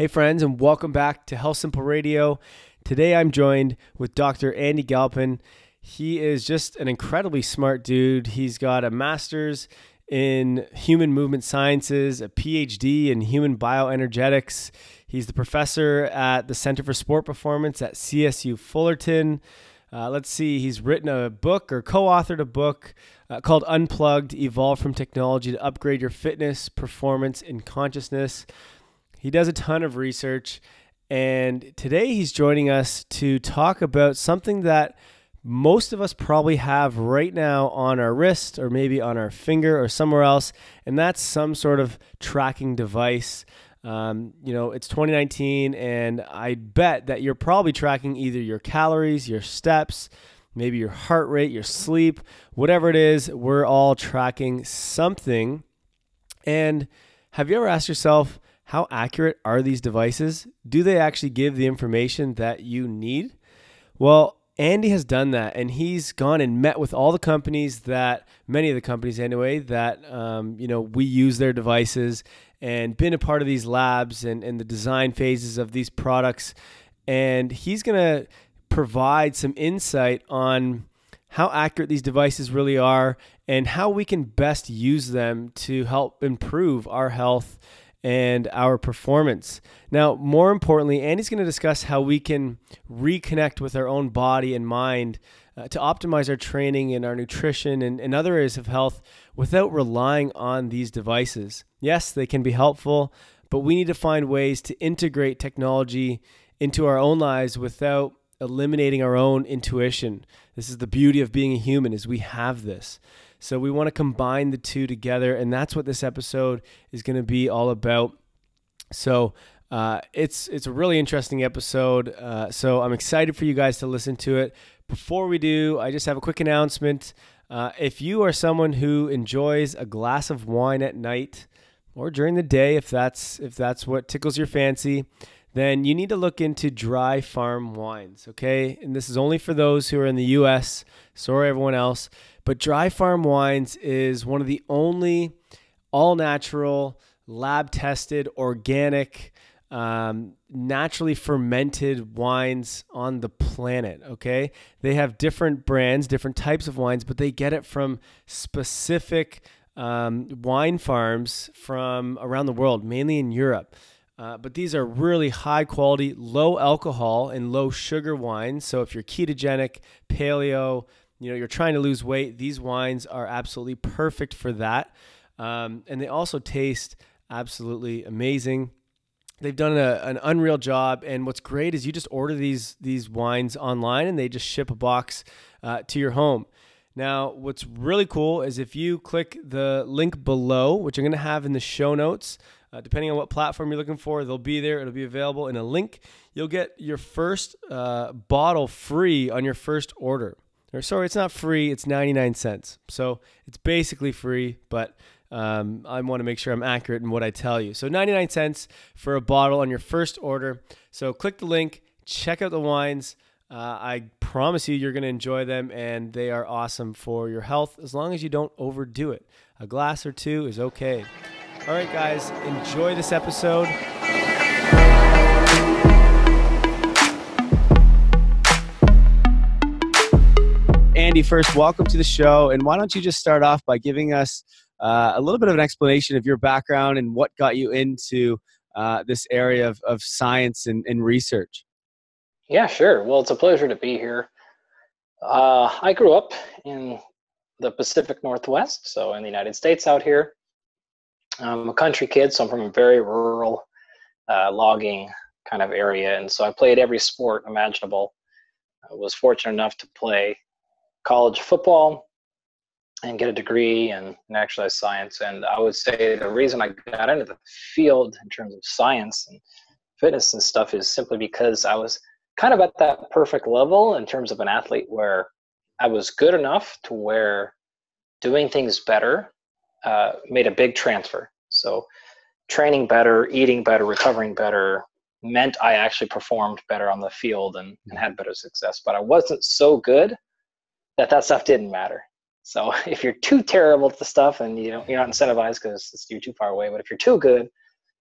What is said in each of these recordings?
Hey, friends, and welcome back to Health Simple Radio. Today I'm joined with Dr. Andy Galpin. He is just an incredibly smart dude. He's got a master's in human movement sciences, a PhD in human bioenergetics. He's the professor at the Center for Sport Performance at CSU Fullerton. Uh, let's see, he's written a book or co authored a book uh, called Unplugged Evolve from Technology to Upgrade Your Fitness, Performance, and Consciousness. He does a ton of research. And today he's joining us to talk about something that most of us probably have right now on our wrist or maybe on our finger or somewhere else. And that's some sort of tracking device. Um, you know, it's 2019, and I bet that you're probably tracking either your calories, your steps, maybe your heart rate, your sleep, whatever it is. We're all tracking something. And have you ever asked yourself, how accurate are these devices? Do they actually give the information that you need? Well, Andy has done that, and he's gone and met with all the companies that, many of the companies anyway, that um, you know we use their devices, and been a part of these labs and, and the design phases of these products, and he's gonna provide some insight on how accurate these devices really are and how we can best use them to help improve our health and our performance. Now, more importantly, Andy's going to discuss how we can reconnect with our own body and mind uh, to optimize our training and our nutrition and, and other areas of health without relying on these devices. Yes, they can be helpful, but we need to find ways to integrate technology into our own lives without eliminating our own intuition. This is the beauty of being a human is we have this. So we want to combine the two together, and that's what this episode is going to be all about. So uh, it's it's a really interesting episode. Uh, so I'm excited for you guys to listen to it. Before we do, I just have a quick announcement. Uh, if you are someone who enjoys a glass of wine at night or during the day, if that's if that's what tickles your fancy, then you need to look into dry farm wines. Okay, and this is only for those who are in the U.S. Sorry, everyone else. But Dry Farm Wines is one of the only all natural, lab tested, organic, um, naturally fermented wines on the planet. Okay. They have different brands, different types of wines, but they get it from specific um, wine farms from around the world, mainly in Europe. Uh, but these are really high quality, low alcohol, and low sugar wines. So if you're ketogenic, paleo, you know you're trying to lose weight these wines are absolutely perfect for that. Um, and they also taste absolutely amazing. They've done a, an unreal job and what's great is you just order these these wines online and they just ship a box uh, to your home. Now what's really cool is if you click the link below which i'm going to have in the show notes uh, depending on what platform you're looking for they'll be there. It'll be available in a link. You'll get your first uh, bottle free on your first order or sorry, it's not free. It's 99 cents. So it's basically free, but um, I want to make sure I'm accurate in what I tell you. So 99 cents for a bottle on your first order. So click the link, check out the wines. Uh, I promise you, you're going to enjoy them, and they are awesome for your health as long as you don't overdo it. A glass or two is okay. All right, guys, enjoy this episode. Andy, first, welcome to the show. And why don't you just start off by giving us uh, a little bit of an explanation of your background and what got you into uh, this area of, of science and, and, research? Yeah, sure. Well, it's a pleasure to be here. Uh, I grew up in the Pacific Northwest, so in the United States out here. I'm a country kid, so I'm from a very rural uh, logging kind of area. And so I played every sport imaginable. I was fortunate enough to play college football and get a degree in, in science. And I would say the reason I got into the field in terms of science and fitness and stuff is simply because I was kind of at that perfect level in terms of an athlete where I was good enough to where doing things better uh, made a big transfer. So training better, eating better, recovering better meant I actually performed better on the field and, and had better success. But I wasn't so good that that stuff didn't matter. So if you're too terrible at the stuff and you know you're not incentivized because you're too far away, but if you're too good,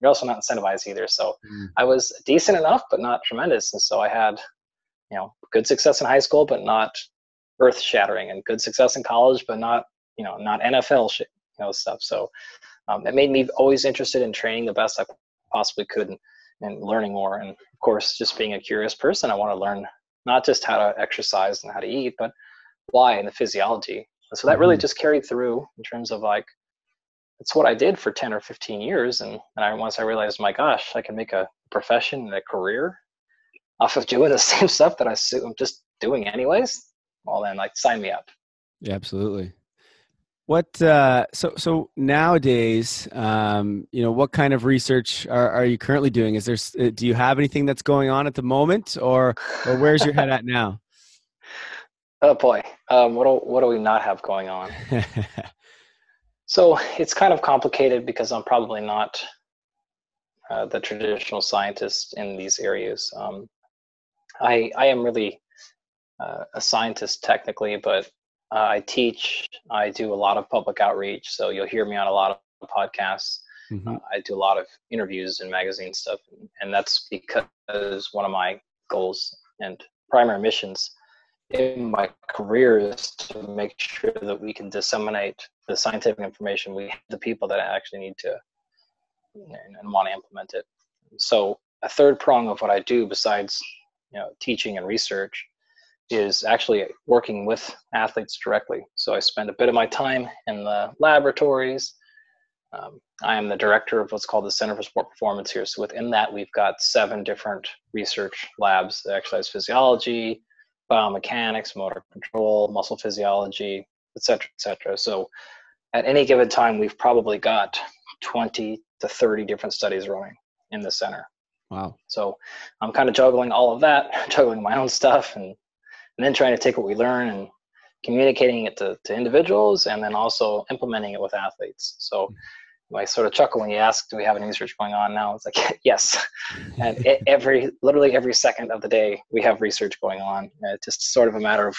you're also not incentivized either. So mm. I was decent enough, but not tremendous. And so I had, you know, good success in high school, but not earth shattering, and good success in college, but not, you know, not NFL shit, you know, stuff. So um, it made me always interested in training the best I possibly could and, and learning more. And of course, just being a curious person, I want to learn not just how to exercise and how to eat, but why and the physiology. And so that really mm-hmm. just carried through in terms of like, it's what I did for 10 or 15 years. And, and I, once I realized, my gosh, I can make a profession and a career off of doing the same stuff that I, I'm just doing anyways. Well, then like sign me up. Yeah, absolutely. What uh, so so nowadays, um, you know, what kind of research are, are you currently doing? Is there uh, do you have anything that's going on at the moment, or or where's your head at now? Oh boy, um, what do what do we not have going on? so it's kind of complicated because I'm probably not uh, the traditional scientist in these areas. Um, I I am really uh, a scientist technically, but uh, I teach. I do a lot of public outreach, so you'll hear me on a lot of podcasts. Mm-hmm. Uh, I do a lot of interviews and magazine stuff, and, and that's because one of my goals and primary missions in my career is to make sure that we can disseminate the scientific information we have the people that actually need to and, and want to implement it. So a third prong of what I do besides you know teaching and research is actually working with athletes directly. So I spend a bit of my time in the laboratories. Um, I am the director of what's called the Center for Sport Performance here. So within that, we've got seven different research labs: that exercise physiology, biomechanics, motor control, muscle physiology, et cetera, et cetera. So at any given time, we've probably got 20 to 30 different studies running in the center. Wow. So I'm kind of juggling all of that, juggling my own stuff and and then trying to take what we learn and communicating it to, to individuals and then also implementing it with athletes. So hmm. I sort of chuckle when you ask, do we have any research going on now? It's like, yes. And every, literally every second of the day, we have research going on. It's just sort of a matter of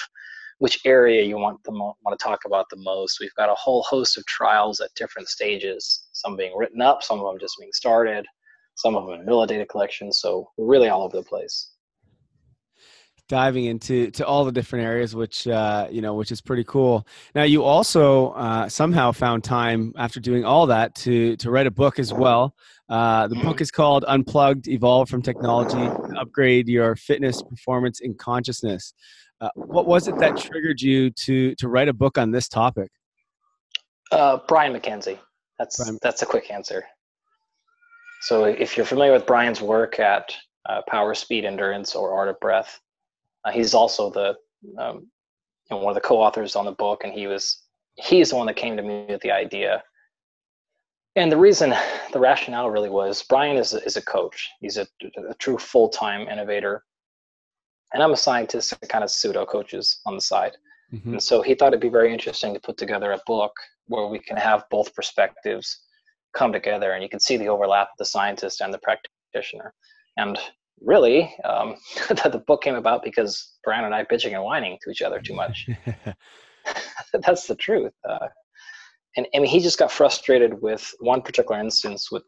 which area you want the mo- want to talk about the most. We've got a whole host of trials at different stages, some being written up, some of them just being started, some of them in of data collection. So we're really all over the place diving into to all the different areas which uh, you know which is pretty cool now you also uh, somehow found time after doing all that to to write a book as well uh, the book is called unplugged evolve from technology upgrade your fitness performance and consciousness uh, what was it that triggered you to to write a book on this topic uh, brian MacKenzie. that's brian. that's a quick answer so if you're familiar with brian's work at uh, power speed endurance or art of breath uh, he's also the um, you know, one of the co-authors on the book, and he was he's the one that came to me with the idea. And the reason, the rationale really was Brian is a, is a coach. He's a, a true full-time innovator, and I'm a scientist that kind of pseudo coaches on the side. Mm-hmm. And so he thought it'd be very interesting to put together a book where we can have both perspectives come together, and you can see the overlap of the scientist and the practitioner. And really, um, the book came about because Brian and I bitching and whining to each other too much. That's the truth. Uh, and I mean, he just got frustrated with one particular instance. With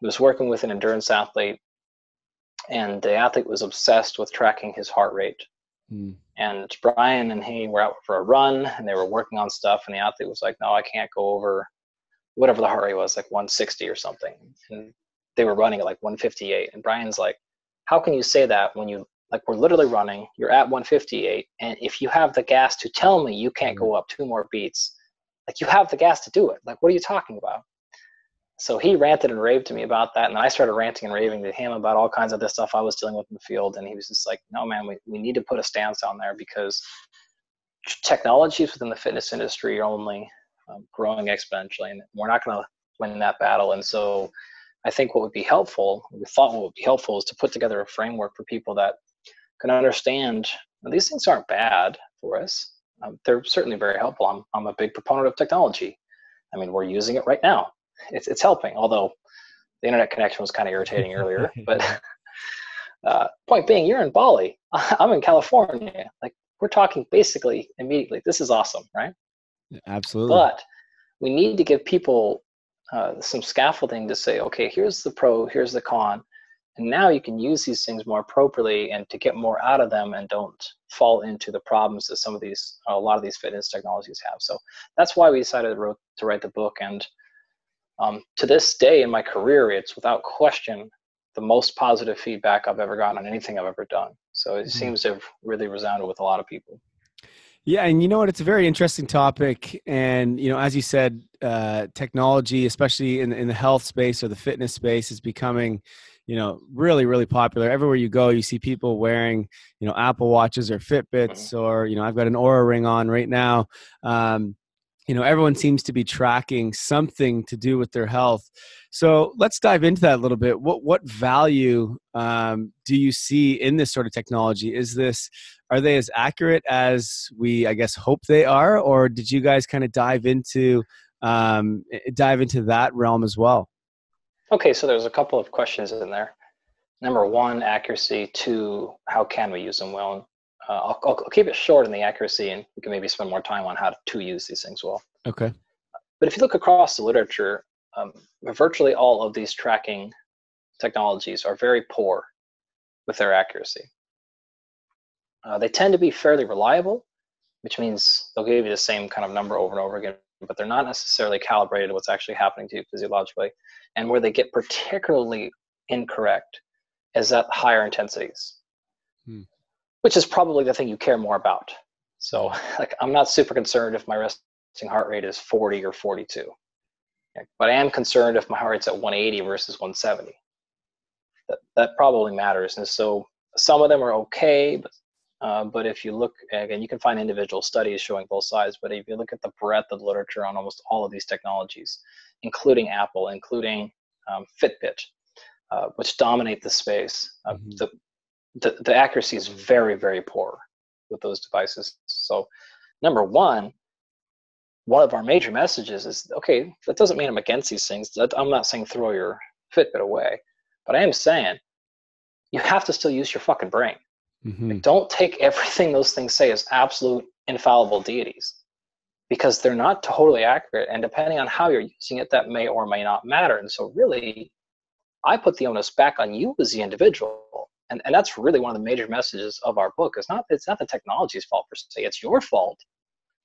he was working with an endurance athlete, and the athlete was obsessed with tracking his heart rate. Mm. And Brian and he were out for a run, and they were working on stuff. And the athlete was like, "No, I can't go over whatever the heart rate was, like 160 or something." And they were running at like 158. And Brian's like, how can you say that when you like we're literally running you're at 158 and if you have the gas to tell me you can't go up two more beats like you have the gas to do it. Like what are you talking about? So he ranted and raved to me about that and i started ranting and raving to him about all kinds of this stuff i was dealing with in the field and he was just like no man we, we need to put a stance on there because technologies within the fitness industry are only um, growing exponentially and we're not going to win that battle. And so I think what would be helpful, we thought what would be helpful is to put together a framework for people that can understand these things aren't bad for us. Um, they're certainly very helpful. I'm, I'm a big proponent of technology. I mean, we're using it right now. It's, it's helping, although the internet connection was kind of irritating earlier. But uh, point being, you're in Bali. I'm in California. Like, we're talking basically immediately. This is awesome, right? Absolutely. But we need to give people uh, some scaffolding to say, okay, here's the pro, here's the con, and now you can use these things more appropriately and to get more out of them and don't fall into the problems that some of these, a lot of these fitness technologies have. So that's why we decided to, wrote, to write the book. And um, to this day in my career, it's without question the most positive feedback I've ever gotten on anything I've ever done. So it mm-hmm. seems to have really resounded with a lot of people. Yeah, and you know what? It's a very interesting topic, and you know, as you said, uh, technology, especially in in the health space or the fitness space, is becoming, you know, really really popular. Everywhere you go, you see people wearing, you know, Apple watches or Fitbits, mm-hmm. or you know, I've got an Oura ring on right now. Um, you know everyone seems to be tracking something to do with their health. So let's dive into that a little bit. What what value um, do you see in this sort of technology? Is this are they as accurate as we i guess hope they are? Or did you guys kind of dive into um, dive into that realm as well? Okay so there's a couple of questions in there. Number one accuracy. Two how can we use them well uh, I'll, I'll, keep it short in the accuracy and we can maybe spend more time on how to use these things well. Okay. But if you look across the literature, um, virtually all of these tracking technologies are very poor with their accuracy. Uh, they tend to be fairly reliable, which means they'll give you the same kind of number over and over again, but they're not necessarily calibrated to what's actually happening to you physiologically. And where they get particularly incorrect is at higher intensities. Hmm which is probably the thing you care more about. So, like, I'm not super concerned if my resting heart rate is 40 or 42, but I am concerned if my heart rate's at 180 versus 170. That that probably matters, and so some of them are okay, but uh, but if you look again, you can find individual studies showing both sides. But if you look at the breadth of literature on almost all of these technologies, including Apple, including um, Fitbit, uh, which dominate the space, uh, mm-hmm. the the, the accuracy is very, very poor with those devices. So, number one, one of our major messages is okay, that doesn't mean I'm against these things. That, I'm not saying throw your Fitbit away, but I am saying you have to still use your fucking brain. Mm-hmm. Like, don't take everything those things say as absolute infallible deities because they're not totally accurate. And depending on how you're using it, that may or may not matter. And so, really, I put the onus back on you as the individual and, and that's really one of the major messages of our book. It's not it's not the technology's fault per se. It's your fault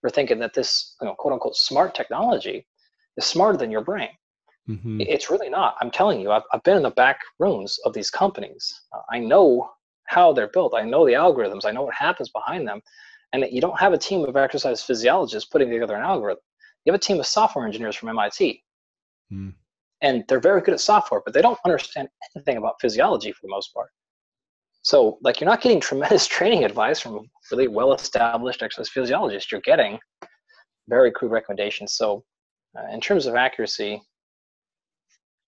for thinking that this you know quote unquote smart technology is smarter than your brain. Mm-hmm. it's really not. I'm telling you I've, I've been in the back rooms of these companies. Uh, i know how they're built. I know the algorithms. I know what happens behind them. And you don't have a team of exercise physiologists putting together an algorithm. You have a team of software engineers from mit mm. and they're very good at software but they don't understand anything about physiology for the most part so, like, you're not getting tremendous training advice from really well-established exercise physiologists. You're getting very crude recommendations. So, uh, in terms of accuracy,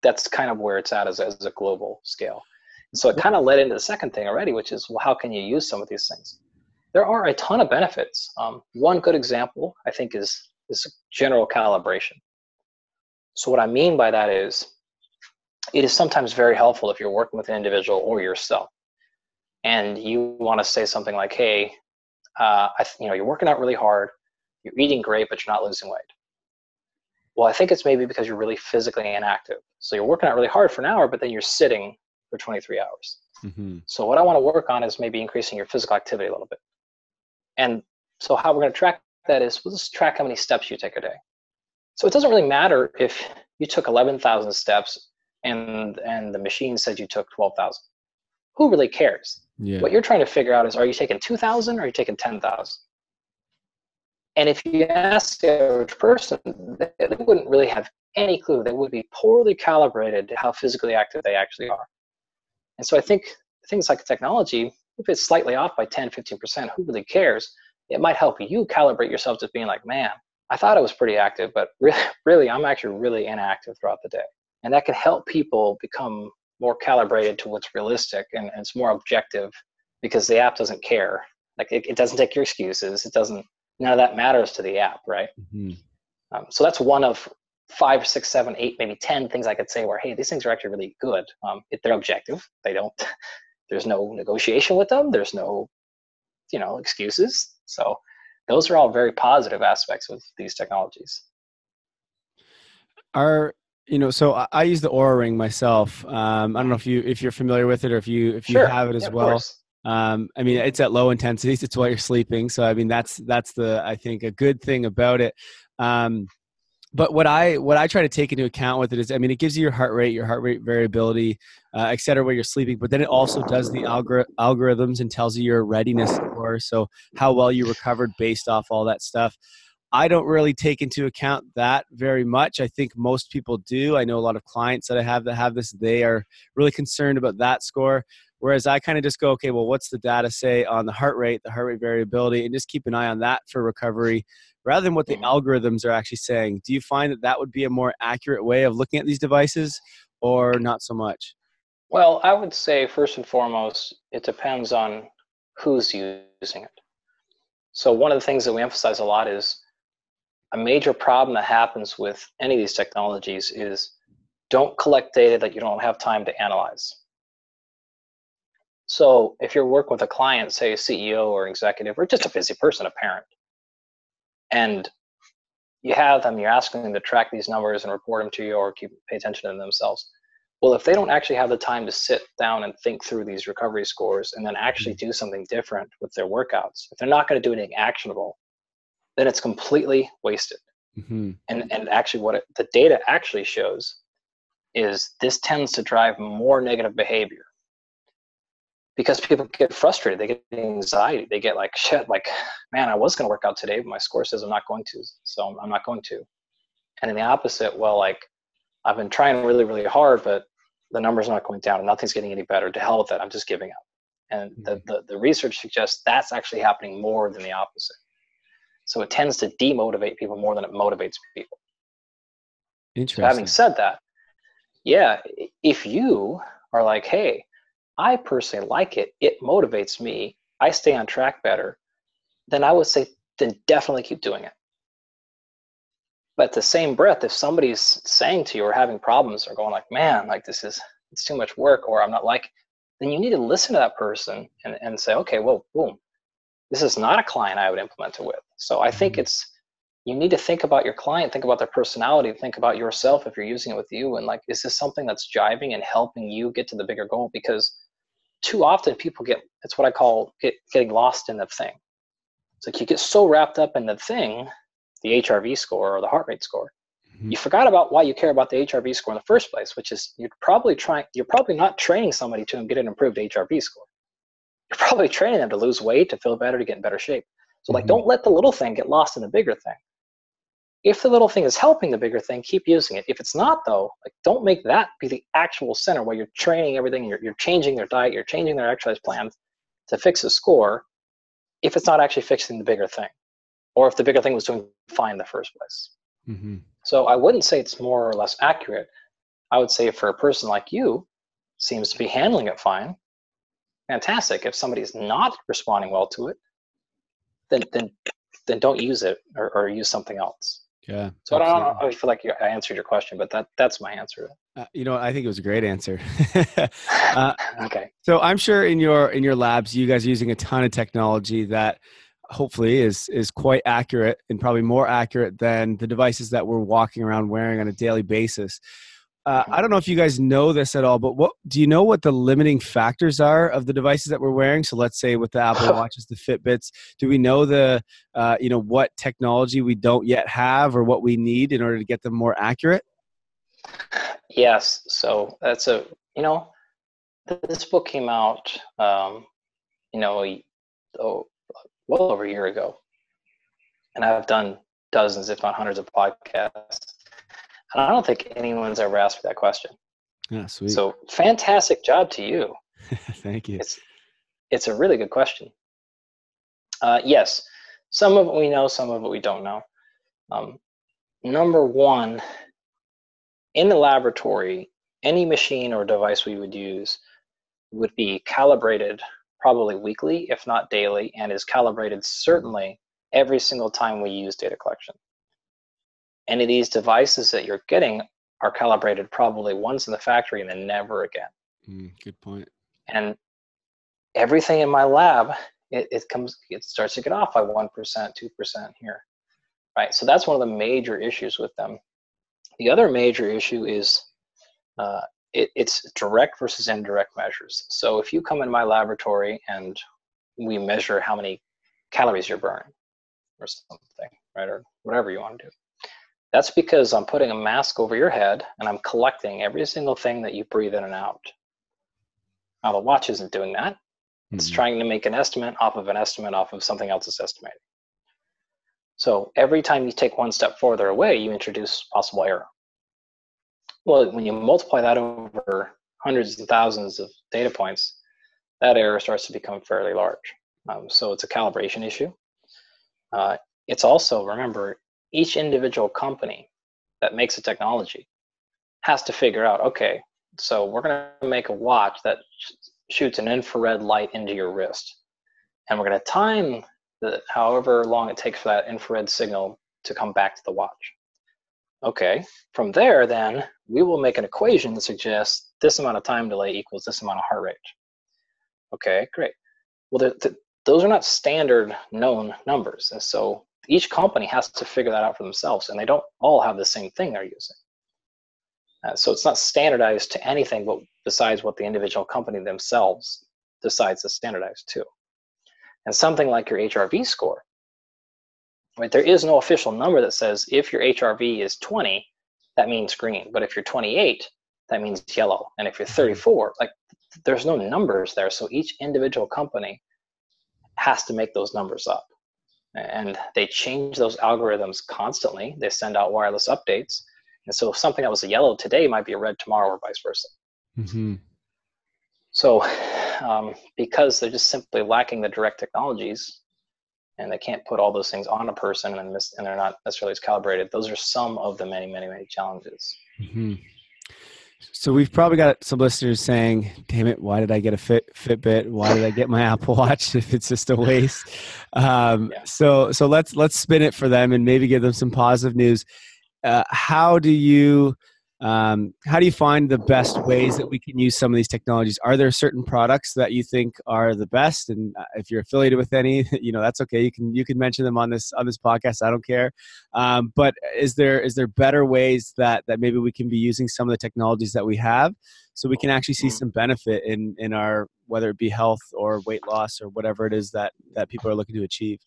that's kind of where it's at as, as a global scale. And so it kind of led into the second thing already, which is, well, how can you use some of these things? There are a ton of benefits. Um, one good example, I think, is is general calibration. So what I mean by that is, it is sometimes very helpful if you're working with an individual or yourself and you want to say something like, "Hey, uh, I, you know, you're working out really hard, you're eating great, but you're not losing weight." Well, I think it's maybe because you're really physically inactive. So you're working out really hard for an hour, but then you're sitting for 23 hours. Mm-hmm. So what I want to work on is maybe increasing your physical activity a little bit. And so how we're going to track that is we'll just track how many steps you take a day. So it doesn't really matter if you took 11,000 steps and and the machine said you took 12,000. Who really cares? Yeah. What you're trying to figure out is are you taking 2,000 or are you taking 10,000? And if you ask the average person, they wouldn't really have any clue. They would be poorly calibrated to how physically active they actually are. And so I think things like technology, if it's slightly off by 10, 15%, who really cares? It might help you calibrate yourself to being like, man, I thought I was pretty active, but really, really, I'm actually really inactive throughout the day. And that can help people become more calibrated to what's realistic and, and it's more objective because the app doesn't care. Like it, it, doesn't take your excuses. It doesn't. None of that matters to the app, right? Mm-hmm. Um, so that's one of five, six, seven, eight, maybe ten things I could say where hey, these things are actually really good. Um, if they're objective, they don't. There's no negotiation with them. There's no, you know, excuses. So those are all very positive aspects of these technologies. Are you know, so I, I use the Oura Ring myself. Um, I don't know if you if you're familiar with it or if you if you Sure. have it as Yeah, well. Um, I mean, it's at low intensities. It's while you're sleeping. So I mean, that's that's the I think a good thing about it. Um, but what I what I try to take into account with it is, I mean, it gives you your heart rate, your heart rate variability, uh, et cetera, while you're sleeping. But then it also does the algor- algorithms and tells you your readiness score, so how well you recovered based off all that stuff. I don't really take into account that very much. I think most people do. I know a lot of clients that I have that have this. They are really concerned about that score. Whereas I kind of just go, okay, well, what's the data say on the heart rate, the heart rate variability, and just keep an eye on that for recovery rather than what the Mhm. algorithms are actually saying. Do you find that that would be a more accurate way of looking at these devices or not so much? Well, I would say first and foremost, it depends on who's using it. So one of the things that we emphasize a lot is a major problem that happens with any of these technologies is don't collect data that you don't have time to analyze. So if you're working with a client, say a CEO or executive, or just a busy person, a parent, and you have them, you're asking them to track these numbers and report them to you or keep pay attention to them themselves. Well, if they don't actually have the time to sit down and think through these recovery scores and then actually mm-hmm. do something different with their workouts, if they're not going to do anything actionable, then it's completely wasted. Mm-hmm. And and actually, what it, the data actually shows is this tends to drive more negative behavior because people get frustrated, they get anxiety, they get like shit, like man, I was going to work out today, but my score says I'm not going to, so I'm not going to. And in the opposite, well, like I've been trying really, really hard, but the number's are not going down and nothing's getting any better. To hell with it, I'm just giving up. And the, the, the research suggests that's actually happening more than the opposite. So it tends to demotivate people more than it motivates people. Interesting. So having said that, yeah, if you are like, hey, I personally like it, it motivates me, I stay on track better, then I would say, then definitely keep doing it. But the same breath, if somebody's saying to you or having problems or going like, man, like this is it's too much work or I'm not like, then you need to listen to that person and, and say, okay, well, boom, this is not a client I would implement it with. So I think Mhm. it's you need to think about your client, think about their personality, think about yourself if you're using it with you, and like, is this something that's jiving and helping you get to the bigger goal? Because too often people get it's what I call get, getting lost in the thing. It's like you get so wrapped up in the thing, the HRV score or the heart rate score, Mhm. you forgot about why you care about the HRV score in the first place, which is you're probably trying you're probably not training somebody to get an improved HRV score. You're probably training them to lose weight, to feel better, to get in better shape. So like Mhm. don't let the little thing get lost in the bigger thing. If the little thing is helping the bigger thing, keep using it. If it's not though, like don't make that be the actual center where you're training everything, you're, you're changing their diet, you're changing their exercise plan to fix a score if it's not actually fixing the bigger thing. Or if the bigger thing was doing fine in the first place. Mhm. So I wouldn't say it's more or less accurate. I would say for a person like you, seems to be handling it fine. Fantastic. If somebody's not responding well to it, then then then don't use it or, or use something else. Yeah. So I don't know. I feel like I answered your question, but that that's my answer. Uh, you know, I think it was a great answer. uh, okay. so I'm sure in your in your labs, you guys are using a ton of technology that hopefully is is quite accurate and probably more accurate than the devices that we're walking around wearing on a daily basis. Uh, I don't know if you guys know this at all, but what do you know what the limiting factors are of the devices that we're wearing? So let's say with the Apple Watches, the Fitbits, do we know the uh, you know what technology we don't yet have or what we need in order to get them more accurate? Yes. So that's a you know, this book came out, um, you know, oh, well over a year ago, and I've done dozens, if not hundreds, of podcasts, and I don't think anyone's ever asked me that question. Yeah, sweet. So fantastic job to you. Thank you. It's it's a really good question. Uh, yes, some of it we know, some of it we don't know. Um, number one, in the laboratory, any machine or device we would use would be calibrated probably weekly, if not daily, and is calibrated certainly every single time we use data collection. Any of these devices that you're getting are calibrated probably once in the factory and then never again Mm, good point. and everything in my lab it, it comes it starts to get off by 1% 2% here right so that's one of the major issues with them The other major issue is uh, it, it's direct versus indirect measures. So if you come in my laboratory and we measure how many calories you're burning or something, right, or whatever you want to do, that's because I'm putting a mask over your head and I'm collecting every single thing that you breathe in and out. Now, the watch isn't doing that. It's mm-hmm. trying to make an estimate off of an estimate off of something else is estimating. So every time you take one step further away, you introduce possible error. Well, when you multiply that over hundreds and thousands of data points, that error starts to become fairly large. Um, so it's a calibration issue. Uh, it's also, remember, each individual company that makes a technology has to figure out okay, so we're going to make a watch that sh- shoots an infrared light into your wrist. And we're going to time the, however long it takes for that infrared signal to come back to the watch. Okay, from there, then we will make an equation that suggests this amount of time delay equals this amount of heart rate. Okay, great. Well, the, the, those are not standard known numbers. And so each company has to figure that out for themselves, and they don't all have the same thing they're using. Uh, so it's not standardized to anything but besides what the individual company themselves decides to standardize to. And something like your HRV score, right? There is no official number that says if your HRV is 20, that means green. But if you're 28, that means yellow. And if you're mm-hmm. 34, like there's no numbers there. So each individual company has to make those numbers up and they change those algorithms constantly. They send out wireless updates. And so if something that was a yellow today might be a red tomorrow or vice versa. Mm-hmm. So um, because they're just simply lacking the direct technologies and they can't put all those things on a person and, miss, and they're not necessarily as calibrated, those are some of the many, many, many challenges. Mm-hmm. So we've probably got some listeners saying, "Damn it, why did I get a Fit Fitbit? Why did I get my Apple Watch if it's just a waste?" Um, yeah. So so let's let's spin it for them and maybe give them some positive news. Uh, how do you um, how do you find the best ways that we can use some of these technologies? Are there certain products that you think are the best? And uh, if you're affiliated with any, you know that's okay. You can you can mention them on this on this podcast. I don't care. Um, but is there is there better ways that that maybe we can be using some of the technologies that we have, so we can actually see some benefit in in our whether it be health or weight loss or whatever it is that that people are looking to achieve.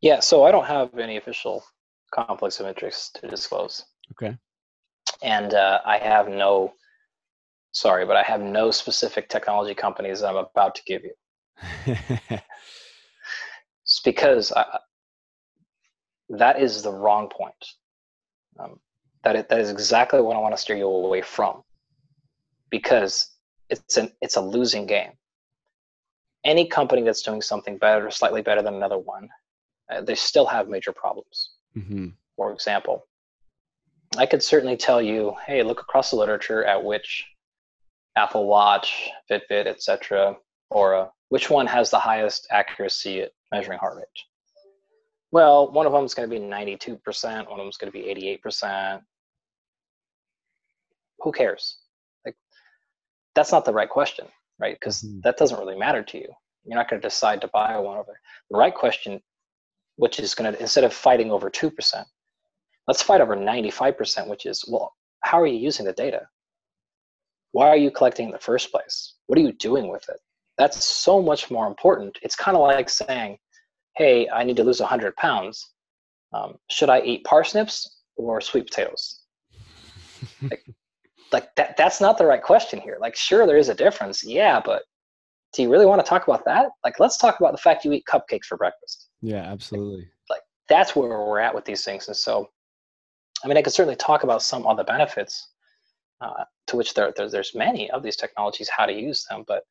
Yeah. So I don't have any official conflicts of interest to disclose. Okay and uh, I have no, sorry, but I have no specific technology companies that I'm about to give you. it's because I, that is the wrong point. Um, that, it, that is exactly what I want to steer you away from, because it's an it's a losing game. Any company that's doing something better, or slightly better than another one, uh, they still have major problems. Mm-hmm. For example, I could certainly tell you, hey, look across the literature at which Apple Watch, Fitbit, etc., Oura, which one has the highest accuracy at measuring heart rate? Well, one of them is going to be 92%, one of them is going to be 88%. Who cares? Like, that's not the right question, right? Because mm-hmm. that doesn't really matter to you. You're not going to decide to buy one over. The right question, which is going to, instead of fighting over 2%, Let's fight over 95%, which is, well, how are you using the data? Why are you collecting in the first place? What are you doing with it? That's so much more important. It's kind of like saying, hey, I need to lose 100 pounds. Um, should I eat parsnips or sweet potatoes? like, like that, that's not the right question here. Like, sure, there is a difference. Yeah, but do you really want to talk about that? Like, let's talk about the fact you eat cupcakes for breakfast. Yeah, absolutely. Like, like that's where we're at with these things. And so I mean, I could certainly talk about some other benefits, uh, to which there, there, there's many of these technologies, how to use them, but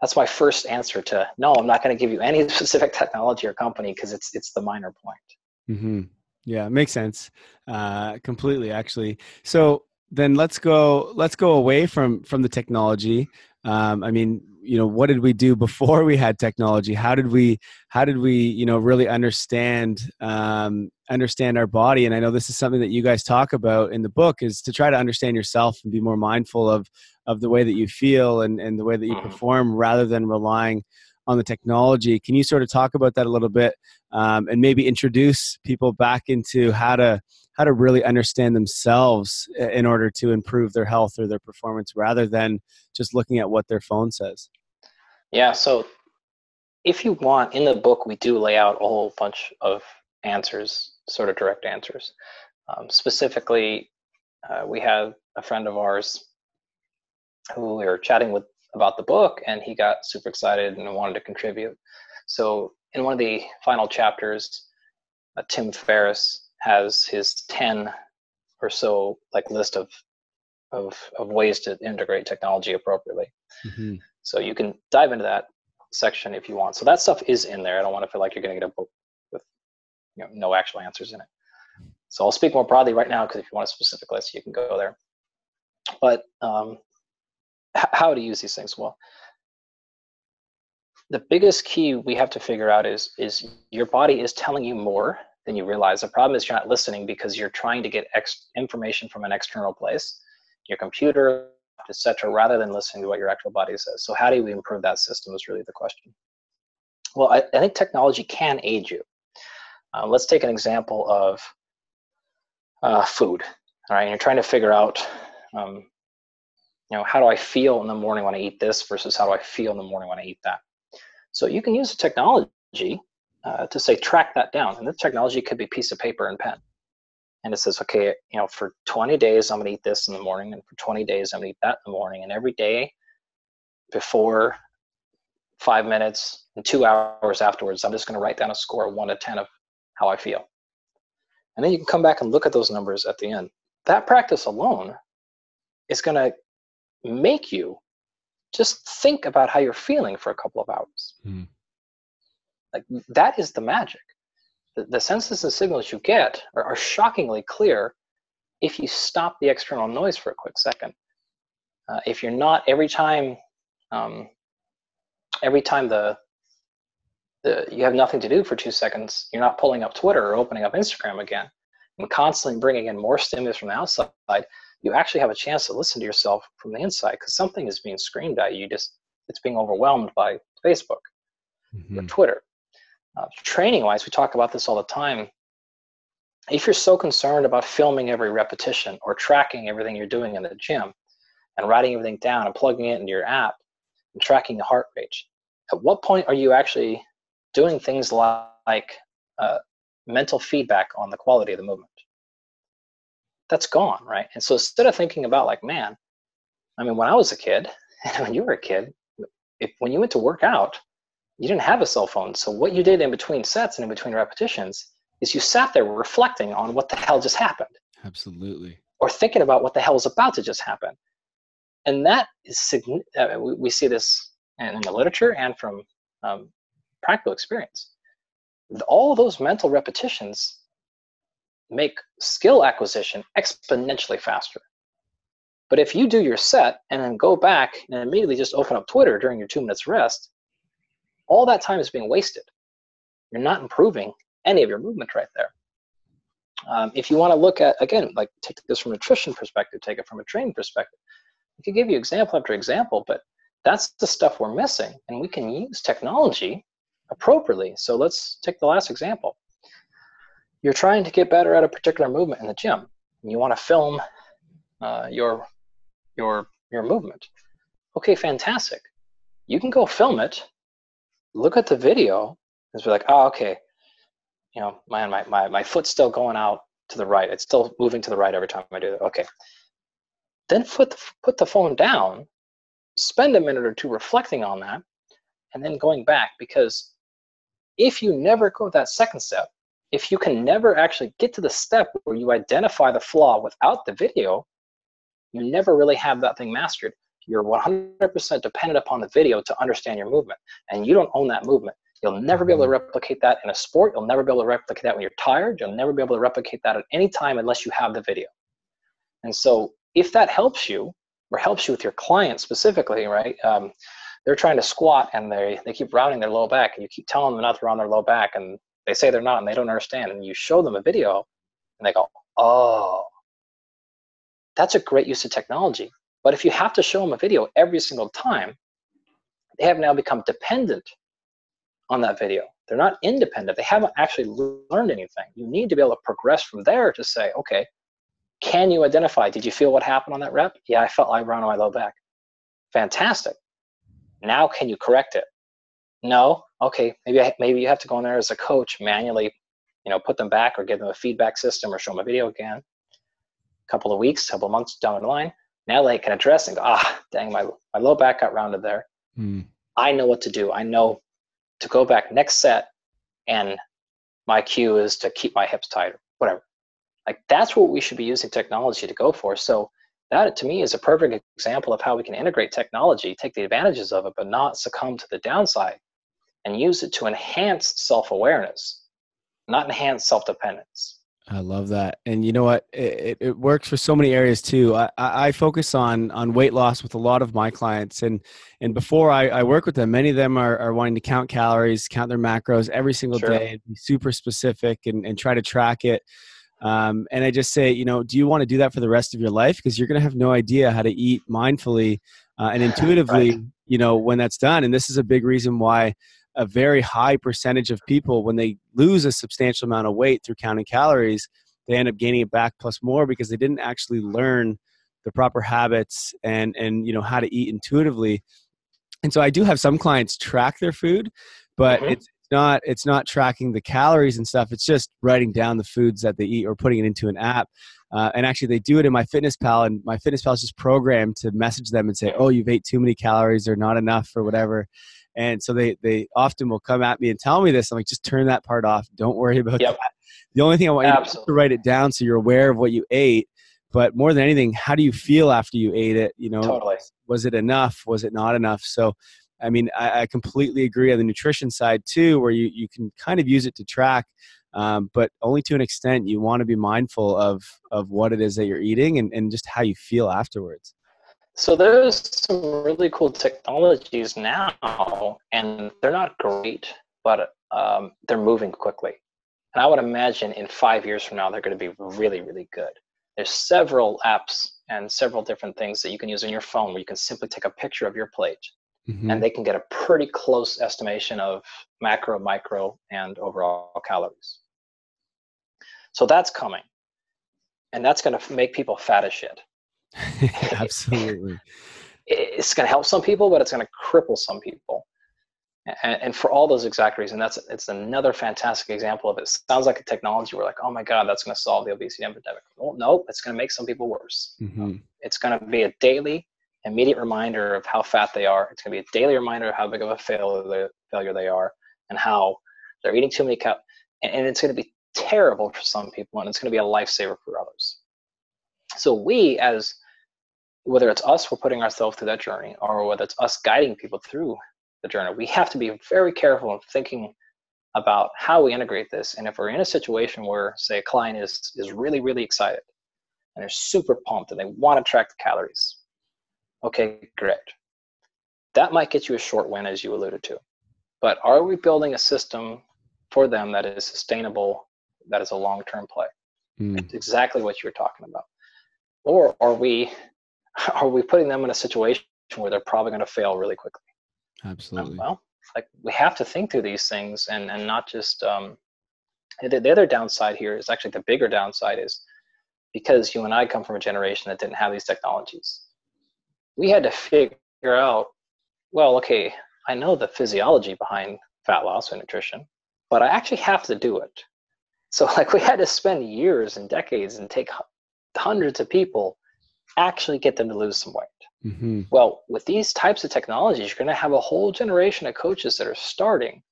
that's my first answer to no. I'm not going to give you any specific technology or company because it's it's the minor point. Mm-hmm. Yeah, makes sense. Uh, completely, actually. So then let's go let's go away from from the technology um, i mean you know what did we do before we had technology? How did we how did we you know really understand um, understand our body? And i know this is something that you guys talk about in the book is to try to understand yourself and be more mindful of of the way that you feel and and the way that you mm-hmm. perform rather than relying on the technology. Can you sort of talk about that a little bit um, and maybe introduce people back into how to how to really understand themselves in order to improve their health or their performance rather than just looking at what their phone says. Yeah so if you want in the book we do lay out a whole bunch of answers sort of direct answers. Um, specifically uh, we have a friend of ours who we were chatting with about the book and he got super excited and wanted to contribute. So in one of the final chapters uh, tim ferriss has his 10 or so like list of of, of ways to integrate technology appropriately. Mm-hmm. so you can dive into that section if you want. So that stuff is in there. I don't want to feel like you're going to get a book with you know, no actual answers in it. So i'll speak more broadly right now because if you want a specific list you can go there. But um, how to use these things? Well the biggest key we have to figure out is is your body is telling you more than you realize the problem is you're not listening because you're trying to get ex- information from an external place your computer etc rather than listening to what your actual body says. So how do we improve that system is really the question. Well i, I think technology can aid you. Uh, let's take an example of uh, food all right? And you're trying to figure out um, you know, how do I feel in the morning when I eat this versus how do I feel in the morning when I eat that? So you can use the technology uh, to say track that down, and the technology could be piece of paper and pen. And it says, okay, you know, for 20 days I'm gonna eat this in the morning, and for 20 days I'm gonna eat that in the morning, and every day before five minutes and two hours afterwards, I'm just gonna write down a score one to 10 of how I feel. And then you can come back and look at those numbers at the end. That practice alone is gonna make you just think about how you're feeling for a couple of hours. Mm. Like that is the magic. The, the senses and signals you get are, are, shockingly clear if you stop the external noise for a quick second. Uh, if you're not every time, um, every time the, the you have nothing to do for two seconds, you're not pulling up Twitter or opening up Instagram again, and constantly bringing in more stimulus from the outside you actually have a chance to listen to yourself from the inside because something is being screamed at you. Just it's being overwhelmed by Facebook mm-hmm. or Twitter. Uh, training wise, we talk about this all the time. If you're so concerned about filming every repetition or tracking everything you're doing in the gym and writing everything down and plugging it into your app and tracking the heart rate, at what point are you actually doing things like uh, mental feedback on the quality of the movement? that's gone, right? And so instead of thinking about like, man, I mean, when I was a kid, and when you were a kid, if when you went to work out, you didn't have a cell phone. So what you did in between sets and in between repetitions is you sat there reflecting on what the hell just happened. Absolutely. Or thinking about what the hell is about to just happen. And that is, uh, we, we see this in the literature and from um, practical experience. All those mental repetitions make skill acquisition exponentially faster. But if you do your set and then go back and immediately just open up Twitter during your two minutes rest, all that time is being wasted. You're not improving any of your movement right there. Um, if you want to look at, again, like take this from a nutrition perspective, take it from a training perspective, I could give you example after example, but that's the stuff we're missing. And we can use technology appropriately. So let's take the last example you're trying to get better at a particular movement in the gym. And you want to film uh, your your your movement. Okay, fantastic. You can go film it, look at the video, and be like, oh, okay, you know, man, my, my, my foot's still going out to the right. It's still moving to the right every time I do that. Okay. Then put the, put the phone down, spend a minute or two reflecting on that, and then going back because if you never go that second step, if you can never actually get to the step where you identify the flaw without the video, you never really have that thing mastered. You're 100% dependent upon the video to understand your movement, and you don't own that movement. You'll never be able to mm-hmm. replicate that in a sport. You'll never be able to replicate that when you're tired. You'll never be able to replicate that at any time unless you have the video. And so, if that helps you, or helps you with your client specifically, right? Um, they're trying to squat and they, they keep rounding their low back, and you keep telling them not to round their low back, and they say they're not and they don't understand and you show them a video and they go oh that's a great use of technology but if you have to show them a video every single time they have now become dependent on that video they're not independent. They haven't actually learned anything. You need to be able to progress from there to say, okay, can you identify? Did you feel what happened on that rep? Yeah, I felt like around on my low back. Fantastic. Now, can you correct it? No. Okay, maybe maybe you have to go in there as a coach manually, you know, put them back or give them a feedback system or show them a video again. A couple of weeks, couple of months down the line, now they can address and go, ah, dang, my my low back got rounded there. Mm. I know what to do. I know to go back next set and my cue is to keep my hips tight or whatever. Like that's what we should be using technology to go for. So that to me is a perfect example of how we can integrate technology, take the advantages of it, but not succumb to the downside and use it to enhance self-awareness, not enhance self-dependence. I love that, and you know what? It, it works for so many areas too. I, I focus on on weight loss with a lot of my clients, and and before I, I work with them, many of them are, are wanting to count calories, count their macros every single sure. day, be super specific, and and try to track it. Um, and I just say, you know, do you want to do that for the rest of your life? Because you're going to have no idea how to eat mindfully uh, and intuitively, right. you know, when that's done. And this is a big reason why a very high percentage of people, when they lose a substantial amount of weight through counting calories, they end up gaining it back plus more because they didn't actually learn the proper habits and and you know how to eat intuitively. And so I do have some clients track their food, but mm-hmm. it's not it's not tracking the calories and stuff. It's just writing down the foods that they eat or putting it into an app. Uh, and actually, they do it in MyFitnessPal, and MyFitnessPal is just programmed to message them and say, "Oh, you've ate too many calories or not enough or whatever." And so they they often will come at me and tell me this. I'm like, just turn that part off. Don't worry about yep. that. The only thing I want you to, to write it down so you're aware of what you ate. But more than anything, how do you feel after you ate it? You know, totally. was it enough? Was it not enough? So I mean, I, I, completely agree on the nutrition side too, where you, you can kind of use it to track, um, but only to an extent. You want to be mindful of of what it is that you're eating and, and just how you feel afterwards. So there's some really cool technologies now, and they're not great, but um, they're moving quickly. And I would imagine in five years from now, they're going to be really, really good. There's several apps and several different things that you can use on your phone where you can simply take a picture of your plate mm-hmm. and they can get a pretty close estimation of macro, micro, and overall calories. So that's coming, and that's going to make people fat as shit. Absolutely. it's going to help some people, but it's going to cripple some people. And, and, for all those exact reasons, that's it's another fantastic example of it. Sounds like a technology where like, oh my god, that's going to solve the obesity epidemic. Well, no, it's going to make some people worse. Mm-hmm. It's going to be a daily immediate reminder of how fat they are. It's going to be a daily reminder of how big of a failure, failure they are and how they're eating too many cups. And, and it's going to be terrible for some people and it's going to be a lifesaver for others. So we as whether it's us we're putting ourselves through that journey or whether it's us guiding people through the journey, we have to be very careful in thinking about how we integrate this. And if we're in a situation where, say, a client is is really, really excited and they're super pumped and they want to track the calories, Okay, great. That might get you a short win, as you alluded to. But are we building a system for them that is sustainable, that is a long term play? Mm. exactly what you're talking about. Or are we are we putting them in a situation where they're probably going to fail really quickly? Absolutely. well, like we have to think through these things and and not just um, the, the other downside here is actually the bigger downside is because you and I come from a generation that didn't have these technologies we had to figure out well, okay, I know the physiology behind fat loss and nutrition, but I actually have to do it. So, like, we had to spend years and decades and take hundreds of people actually get them to lose some weight. Mm-hmm. Well, with these types of technologies, you're going to have a whole generation of coaches that are starting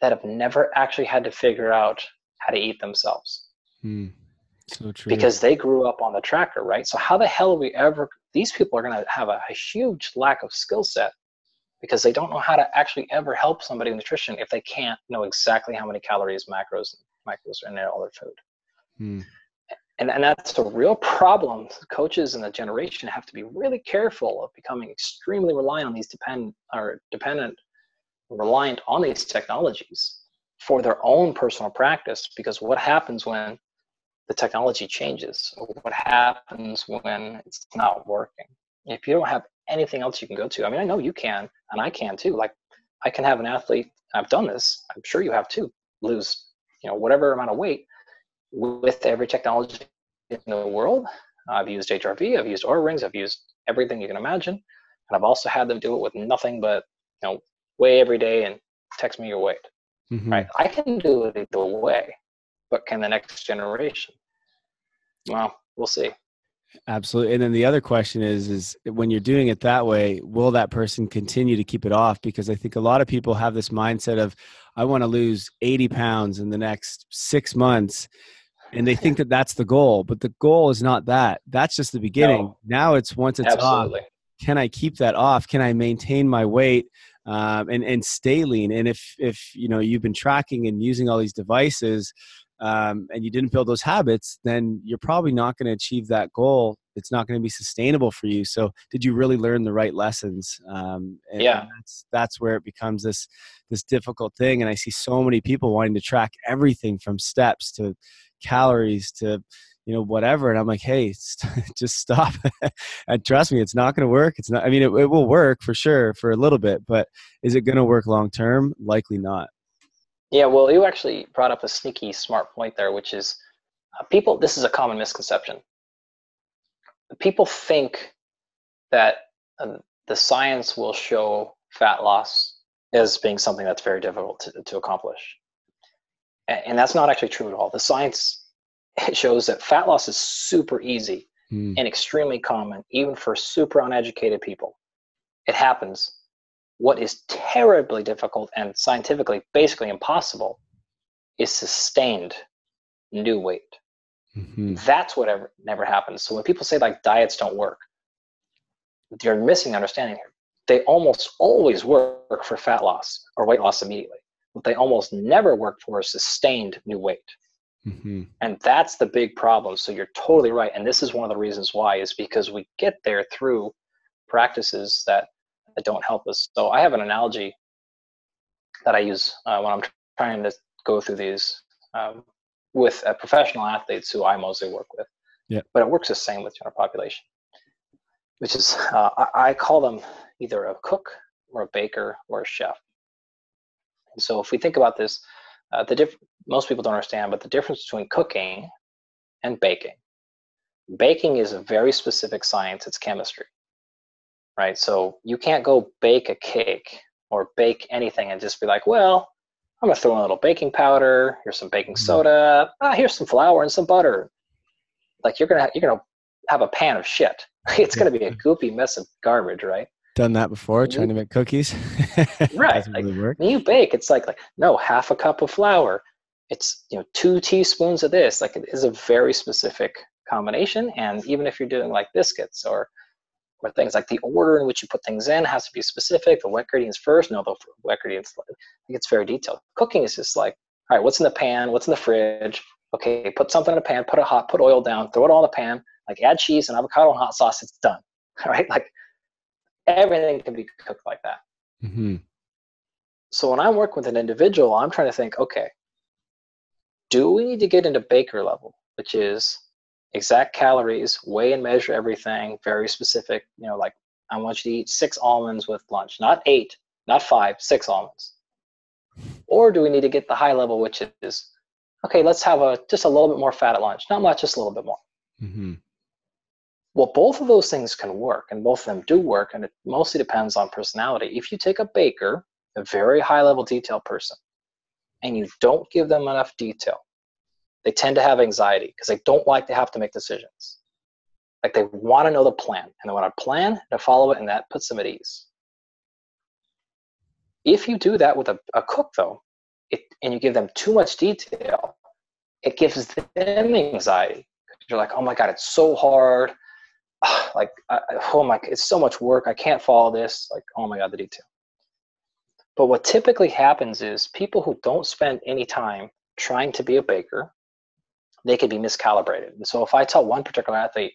that have never actually had to figure out how to eat themselves. Mm. So true. Because they grew up on the tracker, right? So how the hell are we ever? These people are going to have a, a huge lack of skill set because they don't know how to actually ever help somebody with nutrition if they can't know exactly how many calories, macros, and micros are in all their food. Hmm. And, and that's a real problem. Coaches in the generation have to be really careful of becoming extremely reliant on these depend or dependent, reliant on these technologies for their own personal practice. Because what happens when the technology changes what happens when it's not working if you don't have anything else you can go to i mean i know you can and i can too like i can have an athlete I've done this. I'm sure you have too. Lose, you know, whatever amount of weight with every technology in the world. I've used HRV, I've used Oura rings, I've used everything you can imagine, and I've also had them do it with nothing but you know weigh every day and text me your weight. Mm-hmm. Right? I can do it either way, but can the next generation? Well, we'll see. Absolutely. And then the other question is is when you're doing it that way, will that person continue to keep it off? Because I think a lot of people have this mindset of I want to lose 80 pounds in the next 6 months and they think that that's the goal, but the goal is not that. That's just the beginning. No. Now it's once it's Absolutely. off, can I keep that off? Can I maintain my weight um, and and stay lean? And if if you know you've been tracking and using all these devices, um, and you didn't build those habits, then you're probably not going to achieve that goal. It's not going to be sustainable for you. So, did you really learn the right lessons? Um, and, yeah, that's that's where it becomes this this difficult thing. And I see so many people wanting to track everything from steps to calories to you know whatever and i'm like hey just stop and trust me it's not going to work it's not i mean it, it will work for sure for a little bit but is it going to work long term likely not yeah, well, you actually brought up a sneaky smart point there, which is uh, people, this is a common misconception. People think that uh, the science will show fat loss as being something that's very difficult to, to accomplish. And, that's not actually true at all. The science shows that fat loss is super easy mm. and extremely common, even for super uneducated people. It happens what is terribly difficult and scientifically basically impossible is sustained new weight. Mm-hmm. That's what ever, never happens. So when people say like diets don't work, they're missing understanding here. They almost always work for fat loss or weight loss immediately. What they almost never work for is sustained new weight. Mm-hmm. And that's the big problem. So you're totally right. And this is one of the reasons why is because we get there through practices that that don't help us. So I have an analogy that I use uh, when I'm trying to go through these um, with uh, professional athletes who I mostly work with. Yeah. But it works the same with general population, which is uh, I, I, call them either a cook or a baker or a chef. And so if we think about this, uh, the diff- most people don't understand, but the difference between cooking and baking. Baking is a very specific science. It's chemistry right? So you can't go bake a cake or bake anything and just be like, well, I'm gonna throw in a little baking powder. Here's some baking mm-hmm. soda. Ah, here's some flour and some butter. Like you're gonna you're gonna have a pan of shit. It's gonna be a goopy mess of garbage, right? Done that before, trying to mm-hmm. make cookies. right. like, really work. When you bake, it's like like no half a cup of flour. It's you know two teaspoons of this. Like it is a very specific combination. And even if you're doing like biscuits or or things like the order in which you put things in has to be specific. The wet ingredients first. No, the wet ingredients. I think it's very detailed. Cooking is just like, all right, what's in the pan? What's in the fridge? Okay, put something in a pan. Put a hot. Put oil down. Throw it all in the pan. Like add cheese and avocado and hot sauce. It's done. All right, like everything can be cooked like that. Mm-hmm. So when I work with an individual, I'm trying to think, okay, do we need to get into baker level, which is exact calories, weigh and measure everything, very specific. You know, like I want you to eat six almonds with lunch, not eight, not five, six almonds. Or do we need to get the high level, which is okay? Let's have a just a little bit more fat at lunch, not much, just a little bit more. Mm-hmm. Well, both of those things can work, and both of them do work, and it mostly depends on personality. If you take a baker, a very high level detail person, and you don't give them enough detail, they tend to have anxiety because they don't like to have to make decisions. Like they want to know the plan, and they want to plan to follow it, and that puts them at ease. If you do that with a, a cook, though, it, and you give them too much detail, it gives them anxiety. You're like, oh my god, it's so hard. Like, I, oh my, it's so much work. I can't follow this. Like, oh my god, the detail. But what typically happens is people who don't spend any time trying to be a baker they could be miscalibrated. And so if I tell one particular athlete,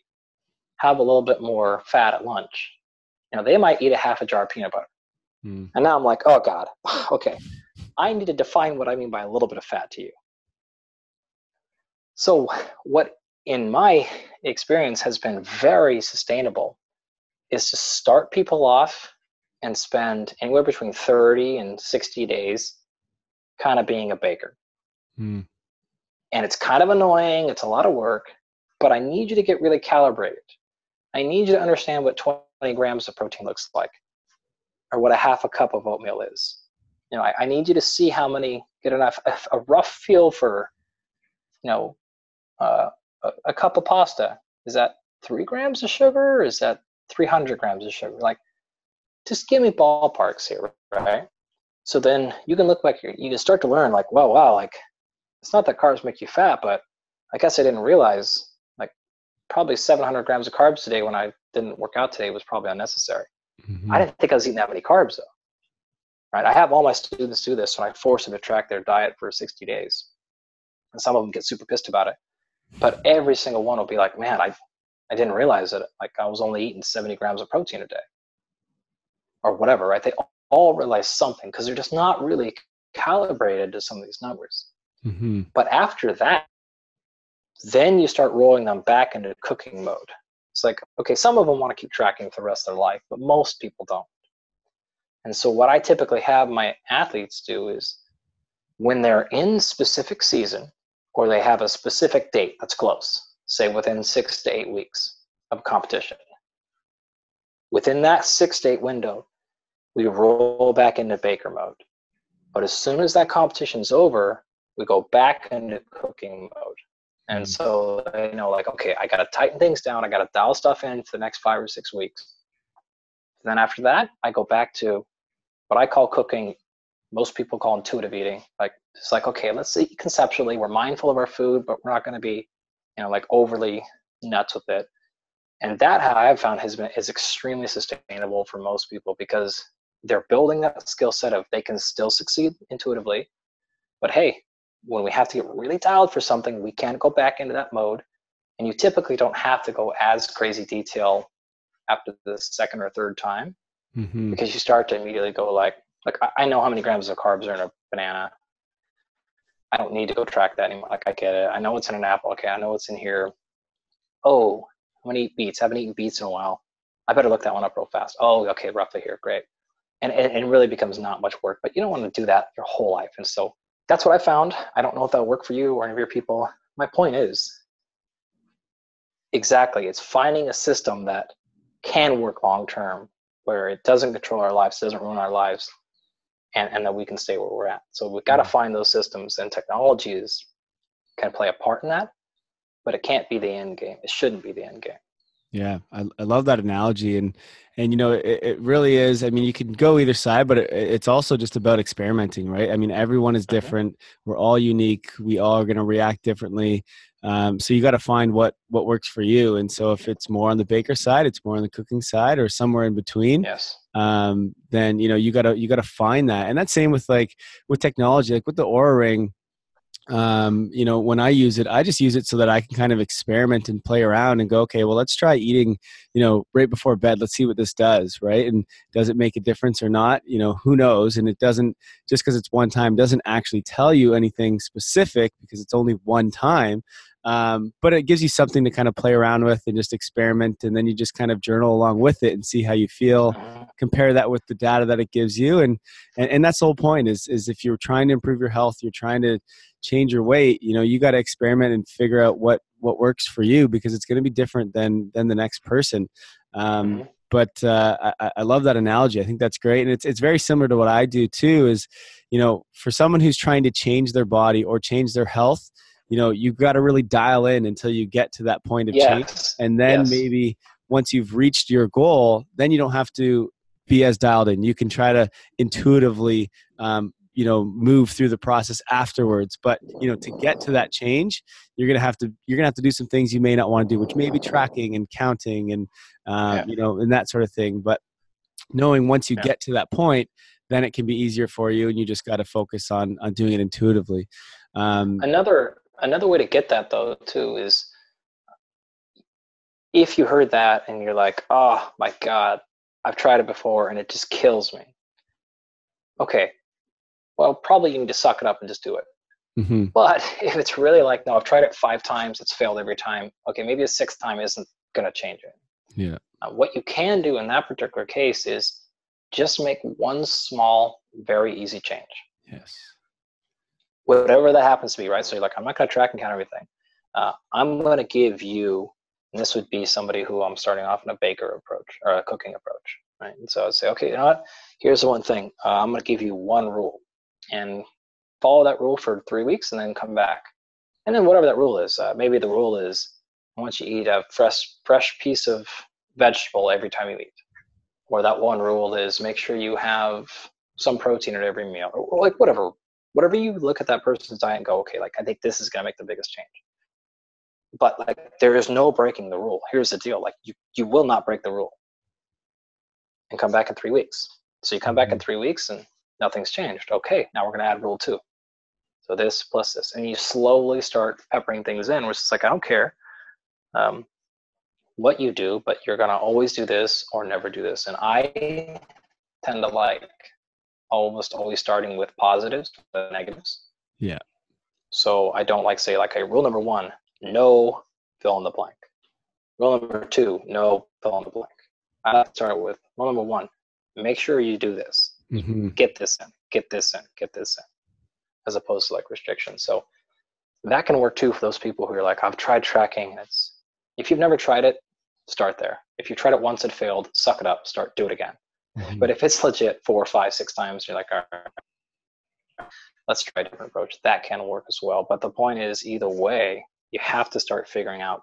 have a little bit more fat at lunch, you know, they might eat a half a jar of peanut butter. Mm. And now I'm like, oh God, okay. I need to define what I mean by a little bit of fat to you. So what in my experience has been very sustainable is to start people off and spend anywhere between 30 and 60 days kind of being a baker. Mm. And it's kind of annoying, it's a lot of work, but I need you to get really calibrated. I need you to understand what 20 grams of protein looks like or what a half a cup of oatmeal is. You know, I, I need you to see how many, get enough, a, a rough feel for, you know, uh, a, a cup of pasta. Is that three grams of sugar? Or is that 300 grams of sugar? Like, just give me ballparks here, right? So then you can look like you can start to learn, like, wow, wow, like, it's not that carbs make you fat, but I guess I didn't realize, like, probably 700 grams of carbs today when I didn't work out today was probably unnecessary. Mm-hmm. I didn't think I was eating that many carbs though. Right? I have all my students do this when I force them to track their diet for 60 days. And some of them get super pissed about it. But every single one will be like, man, I, I didn't realize that like I was only eating 70 grams of protein a day. Or whatever, right? They all realize something because they're just not really calibrated to some of these numbers. Mm-hmm. But after that, then you start rolling them back into cooking mode. It's like, okay, some of them want to keep tracking for the rest of their life, but most people don't. And so, what I typically have my athletes do is when they're in specific season or they have a specific date that's close, say within six to eight weeks of competition, within that six to eight window, we roll back into baker mode. But as soon as that competition's over, we go back into cooking mode. And Mm. so they know, like, okay, I got to tighten things down. I got to dial stuff in for the next five or six weeks. then after that, I go back to what I call cooking. Most people call intuitive eating. Like, it's like, okay, let's eat conceptually. We're mindful of our food, but we're not going to be, you know, like overly nuts with it. And that I have found has been is extremely sustainable for most people because they're building that skill set of they can still succeed intuitively. But hey, when we have to get really dialed for something, we can't go back into that mode. And you typically don't have to go as crazy detail after the second or third time Mm-hmm. because you start to immediately go like, like I know how many grams of carbs are in a banana. I don't need to go track that anymore. Like I get it. I know what's in an apple. Okay, I know what's in here. Oh, I'm gonna eat beets. I haven't eaten beets in a while. I better look that one up real fast. Oh, okay, roughly here. Great. And it, it really becomes not much work, but you don't want to do that your whole life. And so that's what I found. I don't know if that'll work for you or any of your people. My point is exactly, it's finding a system that can work long term, where it doesn't control our lives, doesn't ruin our lives, and, and that we can stay where we're at. So we've got to mm-hmm. find those systems, and technologies can play a part in that, but it can't be the end game. It shouldn't be the end game. Yeah, I, I love that analogy, and and you know it, it really is. I mean, you can go either side, but it, it's also just about experimenting, right? I mean, everyone is mm-hmm. different. We're all unique. We all are going to react differently. Um, so you got to find what what works for you. And so if it's more on the baker side, it's more on the cooking side, or somewhere in between. Yes. Um, then you know you gotta you gotta find that. And that's same with like with technology, like with the Oura Ring um, you know, when I use it, I just use it so that I can kind of experiment and play around and go, okay, well, let's try eating, you know, right before bed. Let's see what this does, right? And does it make a difference or not? You know, who knows? And it doesn't, just because it's one time, doesn't actually tell you anything specific because it's only one time. Um, but it gives you something to kind of play around with and just experiment. And then you just kind of journal along with it and see how you feel compare that with the data that it gives you and, and and that's the whole point is is if you're trying to improve your health you're trying to change your weight you know you got to experiment and figure out what what works for you because it's going to be different than than the next person um, Mhm. but uh, I, I love that analogy. I think that's great, and it's it's very similar to what I do too. Is you know, for someone who's trying to change their body or change their health, you know, you've got to really dial in until you get to that point of change, and then Yes. maybe once you've reached your goal, then you don't have to be as dialed in. You can try to intuitively, um, you know, move through the process afterwards. But you know, to get to that change, you're gonna have to you're gonna have to do some things you may not want to do, which may be tracking and counting and uh, Yeah. you know, and that sort of thing. But knowing once you Yeah. get to that point, then it can be easier for you, and you just got to focus on on doing it intuitively. Um, Another another way to get that though too is if you heard that and you're like, oh my god, I've tried it before and it just kills me. Okay, well probably you need to suck it up and just do it. mhm, But if it's really like, no, I've tried it five times, it's failed every time. Okay, maybe a sixth time isn't gonna change it. Yeah. Uh, what you can do in that particular case is just make one small, very easy change. Yes. Whatever that happens to be, right? So you're like, I'm not going to track and count everything. Uh, I'm going to give you, this would be somebody who I'm starting off in a baker approach or a cooking approach, right? And so I'd say, okay, you know what? Here's the one thing. Uh, I'm going to give you one rule, and follow that rule for three weeks, and then come back, and then whatever that rule is. Uh, maybe the rule is I want you to eat a fresh fresh piece of vegetable every time you eat, or that one rule is make sure you have some protein at every meal, or like whatever whatever you look at that person's diet and go, okay, like I think this is gonna make the biggest change. But like there is no breaking the rule. Here's the deal: like you you will not break the rule, and come back in three weeks. So you come back in mm-hmm. three weeks and nothing's changed. Okay, now we're gonna add rule two. So this plus this, and you slowly start peppering things in. Which is like I don't care um, what you do, but you're gonna always do this or never do this. And I tend to like almost always starting with positives but negatives. Yeah. So I don't like say like, okay, rule number one, no fill in the blank. Rule number two, no fill in the blank. I start with rule number one, make sure you do this. Mm-hmm. Get this in, get this in, get this in, as opposed to like restrictions. So that can work too for those people who are like, I've tried tracking. It's if you've never tried it, start there. If you tried it once and failed, suck it up, start do it again. Mm-hmm. But if it's legit four, five, six times, you're like, all right, let's try a different approach. That can work as well. But the point is, either way, you have to start figuring out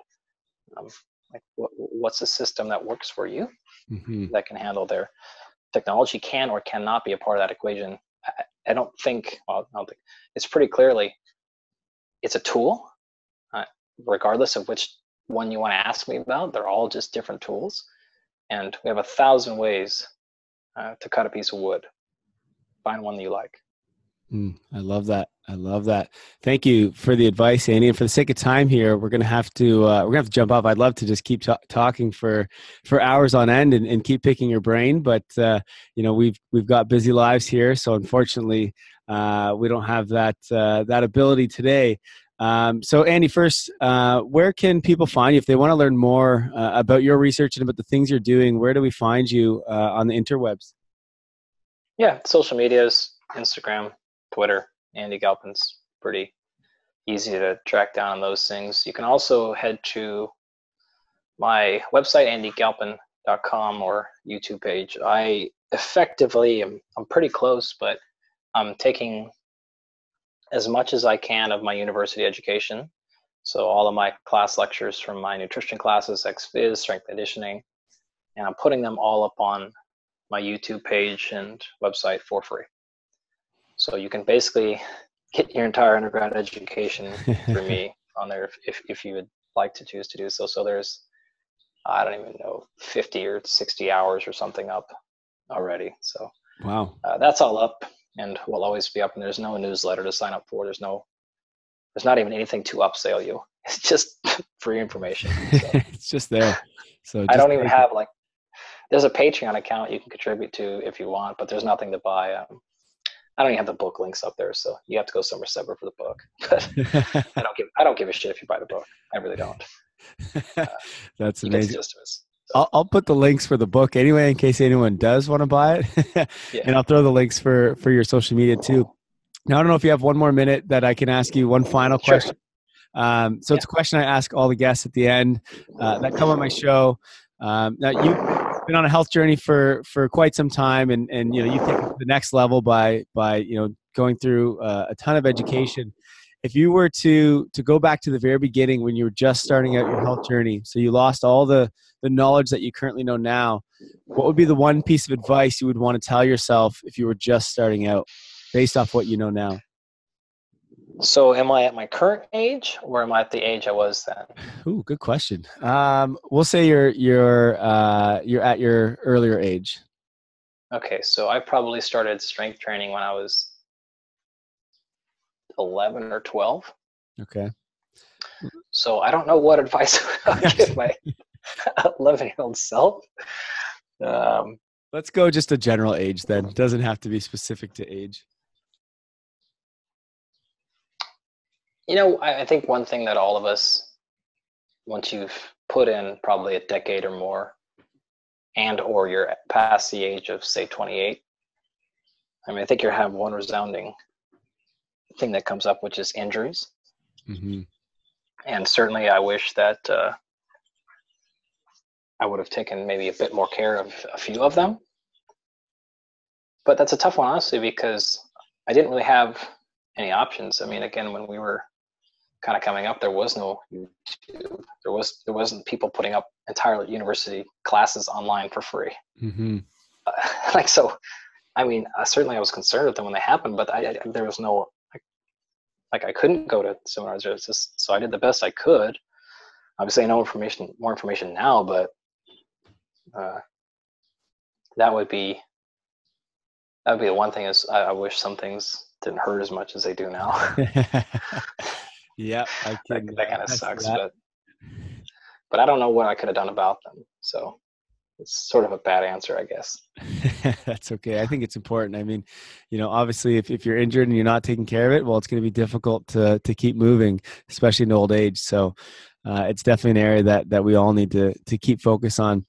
um, like what, what's a system that works for you mm-hmm. that can handle their technology can or cannot be a part of that equation. I, I don't think. Well, I don't think it's pretty clearly it's a tool, uh, regardless of which one you want to ask me about. They're all just different tools, and we have a thousand ways uh, to cut a piece of wood. Find one that you like. Mm, I love that. I love that. Thank you for the advice, Andy. And for the sake of time here, we're gonna have to uh, we're gonna have to jump off. I'd love to just keep t- talking for for hours on end and, and keep picking your brain, but uh, you know we've we've got busy lives here, so unfortunately uh, we don't have that uh, that ability today. Um, so, Andy, first, uh, where can people find you if they want to learn more uh, about your research and about the things you're doing? Where do we find you uh, on the interwebs? Yeah, social medias, Instagram, Twitter. Andy Galpin's pretty easy to track down on those things. You can also head to my website, andygalpin.com, or YouTube page. I effectively am I'm pretty close, but I'm taking as much as I can of my university education. So all of my class lectures from my nutrition classes, XPhys, strength conditioning, and I'm putting them all up on my YouTube page and website for free. So you can basically get your entire undergrad education through me on there if, if, if you would like to choose to do so. So there's, I don't even know, 50 or 60 hours or something up already. So wow, uh, that's all up and will always be up. And there's no newsletter to sign up for. There's no, there's not even anything to upsell you. It's just free information. So. it's just there. So I don't even have like, there's a Patreon account you can contribute to if you want, but there's nothing to buy. Um, I don't even have the book links up there, so you have to go somewhere separate for the book. But I don't give I don't give a shit if you buy the book. I really don't. Uh, That's amazing. I'll, I'll put the links for the book anyway in case anyone does want to buy it, yeah. and I'll throw the links for for your social media too. Now I don't know if you have one more minute that I can ask you one final question. Sure. Um, so yeah. it's a question I ask all the guests at the end uh, that come on my show. Um, now you've been on a health journey for for quite some time, and and you know you've taken to the next level by by you know going through uh, a ton of education if you were to to go back to the very beginning when you were just starting out your health journey so you lost all the the knowledge that you currently know now what would be the one piece of advice you would want to tell yourself if you were just starting out based off what you know now? So am i at my current age or am i at the age i was then? Ooh good question. Um, we'll say you're you're uh, you're at your earlier age. Okay so i probably started strength training when i was 11 or 12. Okay. So I don't know what advice I would give my 11 year old self. Um, Let's go just a general age then. It doesn't have to be specific to age. You know, I, I think one thing that all of us, once you've put in probably a decade or more, and or you're past the age of say 28, I mean, I think you have one resounding thing that comes up, which is injuries. Mm-hmm. And certainly, I wish that uh, I would have taken maybe a bit more care of a few of them. But that's a tough one, honestly, because I didn't really have any options. I mean, again, when we were kind of coming up, there was no YouTube. There was there wasn't people putting up entire university classes online for free. Mm-hmm. Uh, like so, I mean, uh, certainly I was concerned with them when they happened, but I, I there was no like, I couldn't go to seminars. Just so I did the best I could. Obviously, I know information more information now, but uh, that would be that would be the one thing is I, I wish some things didn't hurt as much as they do now. yeah, that, that kind of sucks, that. but but I don't know what I could have done about them. So it's sort of a bad answer, I guess. That's okay. I think it's important. I mean, you know, obviously, if, if you're injured and you're not taking care of it, well, it's going to be difficult to to keep moving, especially in old age. So, uh, it's definitely an area that that we all need to to keep focus on.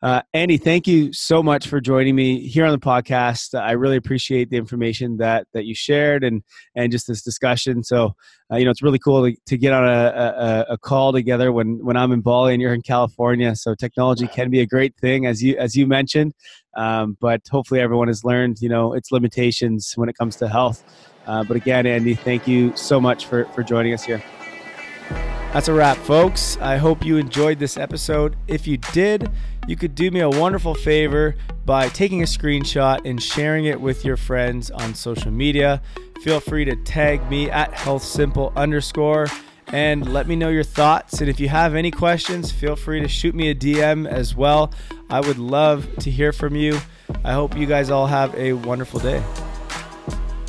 Uh, Andy, thank you so much for joining me here on the podcast. I really appreciate the information that that you shared and and just this discussion. So, uh, you know, it's really cool to, to get on a, a, a, call together when when I'm in Bali and you're in California. So, technology can be a great thing, as you as you mentioned, um, but hopefully, everyone has learned you know its limitations when it comes to health. Uh, but again, Andy, thank you so much for for joining us here. That's a wrap, folks. I hope you enjoyed this episode. If you did, you could do me a wonderful favor by taking a screenshot and sharing it with your friends on social media. Feel free to tag me at healthsimple underscore and let me know your thoughts. And if you have any questions, feel free to shoot me a DM as well. I would love to hear from you. I hope you guys all have a wonderful day.